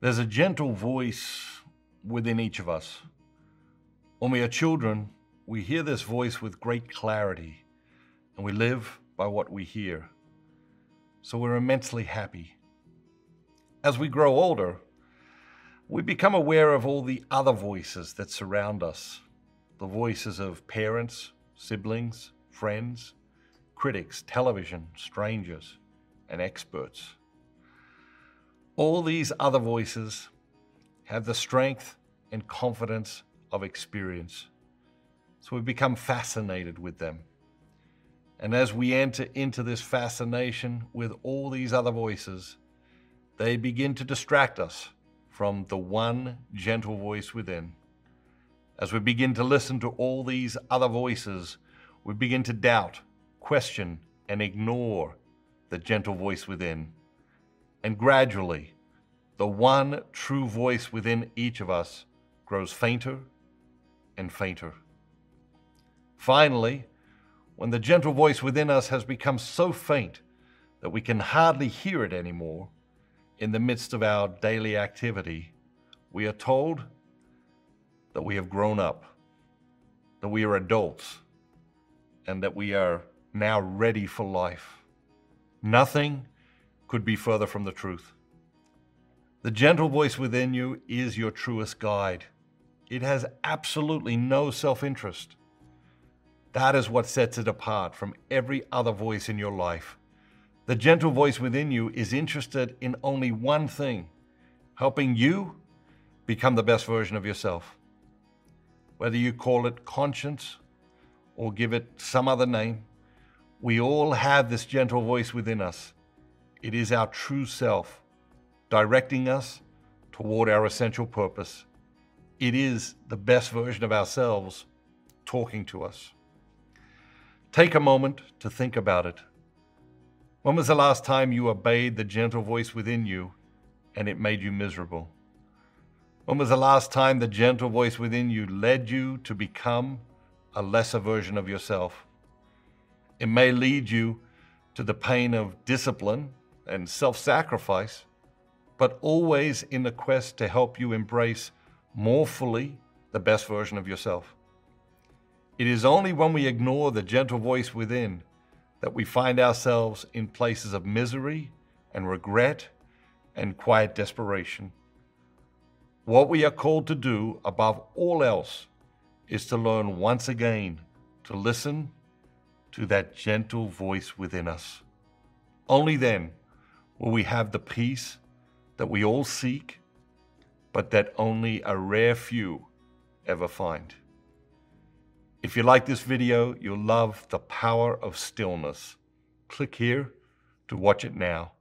There's a gentle voice within each of us. When we are children, we hear this voice with great clarity, and we live by what we hear. So we're immensely happy. As we grow older, we become aware of all the other voices that surround us the voices of parents, siblings, friends, critics, television, strangers, and experts. All these other voices have the strength and confidence of experience. So we become fascinated with them. And as we enter into this fascination with all these other voices, they begin to distract us from the one gentle voice within. As we begin to listen to all these other voices, we begin to doubt, question, and ignore the gentle voice within. And gradually, the one true voice within each of us grows fainter and fainter. Finally, when the gentle voice within us has become so faint that we can hardly hear it anymore, in the midst of our daily activity, we are told that we have grown up, that we are adults, and that we are now ready for life. Nothing could be further from the truth. The gentle voice within you is your truest guide. It has absolutely no self interest. That is what sets it apart from every other voice in your life. The gentle voice within you is interested in only one thing helping you become the best version of yourself. Whether you call it conscience or give it some other name, we all have this gentle voice within us. It is our true self, directing us toward our essential purpose. It is the best version of ourselves talking to us. Take a moment to think about it. When was the last time you obeyed the gentle voice within you and it made you miserable? When was the last time the gentle voice within you led you to become a lesser version of yourself? It may lead you to the pain of discipline and self sacrifice, but always in the quest to help you embrace more fully the best version of yourself. It is only when we ignore the gentle voice within that we find ourselves in places of misery and regret and quiet desperation. What we are called to do above all else is to learn once again to listen to that gentle voice within us. Only then will we have the peace that we all seek, but that only a rare few ever find. If you like this video, you'll love the power of stillness. Click here to watch it now.